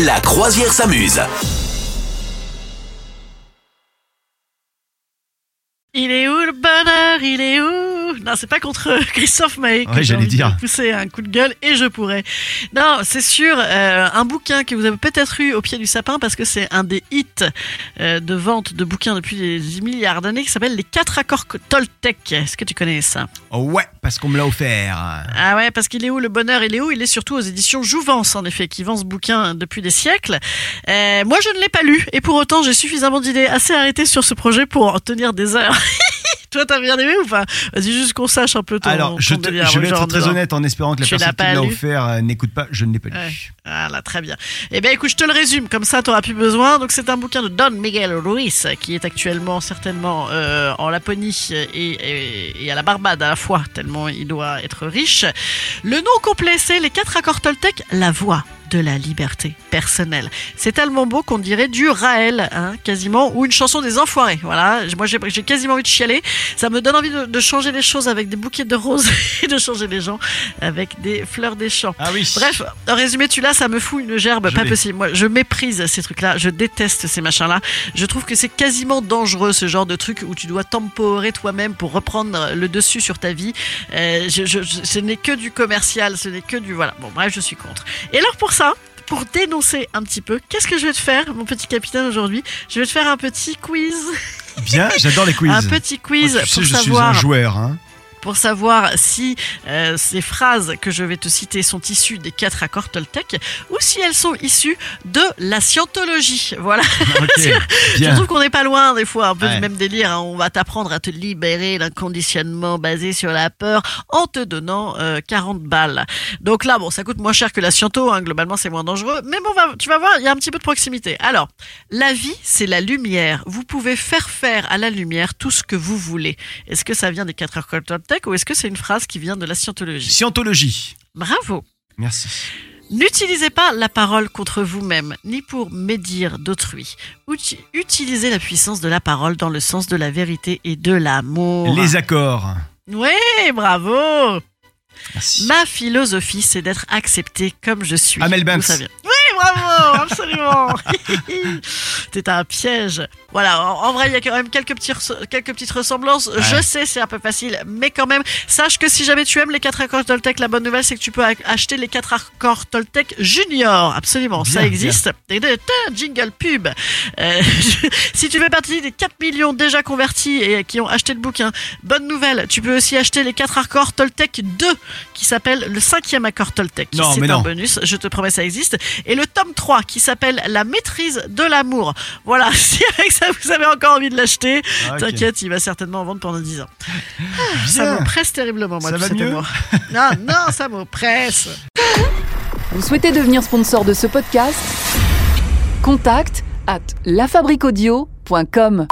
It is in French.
La croisière s'amuse. Il est où le bonheur? Il est où? Non, c'est pas contre Christophe Maé que Ouais, j'allais dire. pousser un coup de gueule et je pourrais. Non, c'est sûr, euh, un bouquin que vous avez peut-être eu au pied du sapin parce que c'est un des hits euh, de vente de bouquins depuis des milliards d'années qui s'appelle Les quatre accords Toltec. Est-ce que tu connais ça? Oh ouais, parce qu'on me l'a offert. Ah ouais, parce qu'il est où le bonheur? Il est où? Il est surtout aux éditions Jouvence, en effet, qui vend ce bouquin depuis des siècles. Euh, moi, je ne l'ai pas lu, et pour autant, j'ai suffisamment d'idées assez arrêtées sur ce projet pour en tenir des heures. Toi, t'as bien aimé ou pas Vas-y, juste qu'on sache un peu ton, Alors, je, ton te- délire, je vais être très honnête en espérant que la personne qui l'a lu offert euh, n'écoute pas. Je ne l'ai pas lu. Ouais. Voilà, très bien. Eh bien, écoute, je te le résume, comme ça, t'auras plus besoin. Donc, c'est un bouquin de Don Miguel Ruiz, qui est actuellement certainement euh, en Laponie et, et- et à la Barbade à la fois, tellement il doit être riche. Le nom complet, c'est Les quatre accords Toltec, la voix de la liberté personnelle. C'est tellement beau qu'on dirait du Raël, hein, quasiment, ou une chanson des enfoirés. Voilà, moi j'ai quasiment envie de chialer. Ça me donne envie de, de changer les choses avec des bouquets de roses et de changer les gens avec des fleurs des champs. Ah oui. Bref, en résumé, tu l'as, ça me fout une gerbe Je pas possible. Moi, je méprise ces trucs-là, je déteste ces machins-là. Je trouve que c'est quasiment dangereux ce genre de truc où tu dois temporer toi-même pour reprendre le dessus sur ta vie. Euh, je, je- je- ce n'est que du commercial, ce n'est que du voilà. Bon, bref, je suis contre. Et alors pour ça. Pour dénoncer un petit peu, qu'est-ce que je vais te faire, mon petit capitaine, aujourd'hui? Je vais te faire un petit quiz. Bien, j'adore les quiz. Un petit quiz Moi, tu sais, pour je suis un joueur. Hein. Pour savoir si euh, ces phrases que je vais te citer sont issues des quatre accords Toltec ou si elles sont issues de la scientologie. Voilà. Ok, Je trouve qu'on n'est pas loin des fois, un peu Ouais. du même délire. hein. On va t'apprendre à te libérer d'un conditionnement basé sur la peur en te donnant euh, 40 balles. Donc là, bon, ça coûte moins cher que la sciento, hein, globalement c'est moins dangereux. Mais bon, va- tu vas voir, il y a un petit peu de proximité. Alors, la vie, c'est la lumière. Vous pouvez faire faire à la lumière tout ce que vous voulez. Est-ce que ça vient des quatre accords Toltec ou est-ce que c'est une phrase qui vient de la scientologie Scientologie. Bravo Merci. N'utilisez pas la parole contre vous-même, ni pour médire d'autrui. Uti- Utilisez la puissance de la parole dans le sens de la vérité et de l'amour. Les accords. Ouais, bravo Merci. Ma philosophie, c'est d'être accepté comme je suis. Amel. D'où ça vient. Oui, bravo, absolument. C'était un piège. Voilà, en, en vrai, il y a quand même quelques, petits, res- quelques petites ressemblances. Je sais, c'est un peu facile, mais quand même, sache que si jamais tu aimes les 4 accords Toltec, la bonne nouvelle, c'est que tu peux acheter les 4 accords Toltec Junior. Absolument, ça Bien, existe. Et de- Jingle pub. Euh, si tu fais partie des 4 millions déjà convertis et qui ont acheté le bouquin, bonne nouvelle, tu peux aussi acheter les 4 accords Toltec 2 qui s'appelle le cinquième accord Toltec. C'est un non. bonus, je te promets, ça existe. Et le tome 3 qui s'appelle La maîtrise de l'amour. Voilà, si avec ça vous avez encore envie de l'acheter, Ah, t'inquiète, il va certainement en vendre pendant 10 ans. Ça Bien. m'oppresse terriblement, moi, Ça tout va cet mieux. Non, non, ça m'oppresse. Vous souhaitez devenir sponsor de ce podcast? Contact à lafabriquaudio.com.